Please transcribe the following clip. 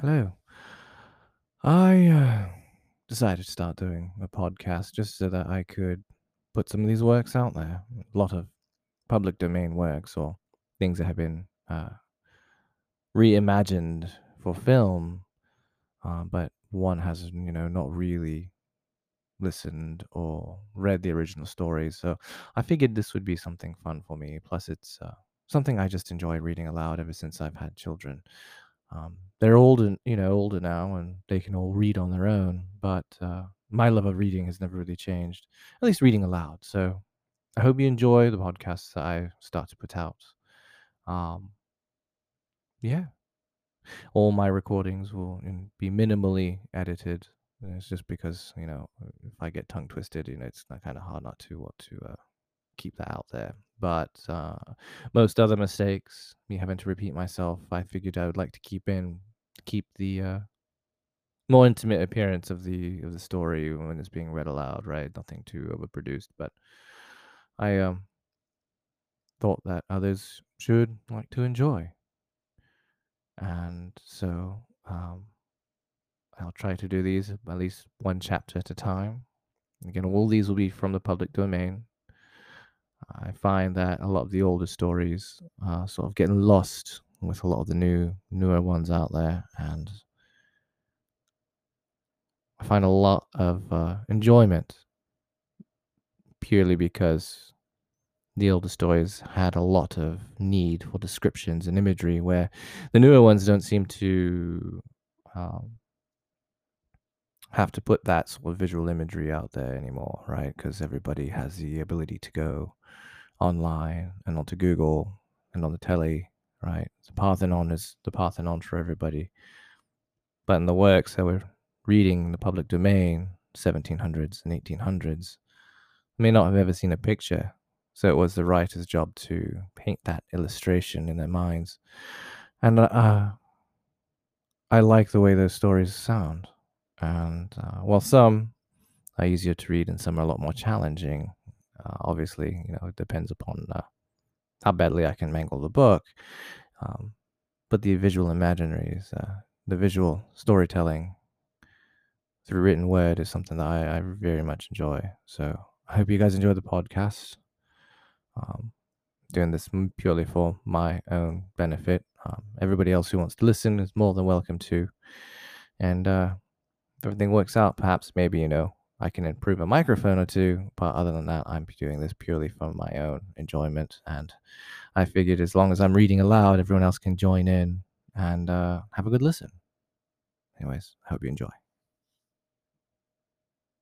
Hello. I uh, decided to start doing a podcast just so that I could put some of these works out there. A lot of public domain works or things that have been uh, reimagined for film, uh, but one has, you know, not really listened or read the original stories. So I figured this would be something fun for me. Plus, it's uh, something I just enjoy reading aloud ever since I've had children. Um, they're old and you know older now, and they can all read on their own. But uh, my love of reading has never really changed. At least reading aloud. So I hope you enjoy the podcasts that I start to put out. Um, yeah, all my recordings will be minimally edited. It's just because you know if I get tongue twisted, you know it's kind of hard not to what to uh, keep that out there. But uh, most other mistakes, me having to repeat myself, I figured I would like to keep in, keep the uh, more intimate appearance of the of the story when it's being read aloud. Right, nothing too overproduced. But I um thought that others should like to enjoy, and so um I'll try to do these at least one chapter at a time. Again, all these will be from the public domain. I find that a lot of the older stories are sort of getting lost with a lot of the new newer ones out there, and I find a lot of uh, enjoyment purely because the older stories had a lot of need for descriptions and imagery, where the newer ones don't seem to um, have to put that sort of visual imagery out there anymore, right? Because everybody has the ability to go online and onto Google and on the telly, right? The Parthenon is the Parthenon for everybody. But in the works that we're reading in the public domain, 1700s and 1800s, may not have ever seen a picture. So it was the writer's job to paint that illustration in their minds. And uh, I like the way those stories sound. And uh, while some are easier to read and some are a lot more challenging, uh, obviously, you know, it depends upon uh, how badly I can mangle the book. Um, but the visual imaginaries, uh, the visual storytelling through written word is something that I, I very much enjoy. So I hope you guys enjoy the podcast. Um, doing this purely for my own benefit. Um, everybody else who wants to listen is more than welcome to. And uh, if everything works out, perhaps maybe, you know, I can improve a microphone or two. But other than that, I'm doing this purely for my own enjoyment. And I figured as long as I'm reading aloud, everyone else can join in and uh, have a good listen. Anyways, hope you enjoy.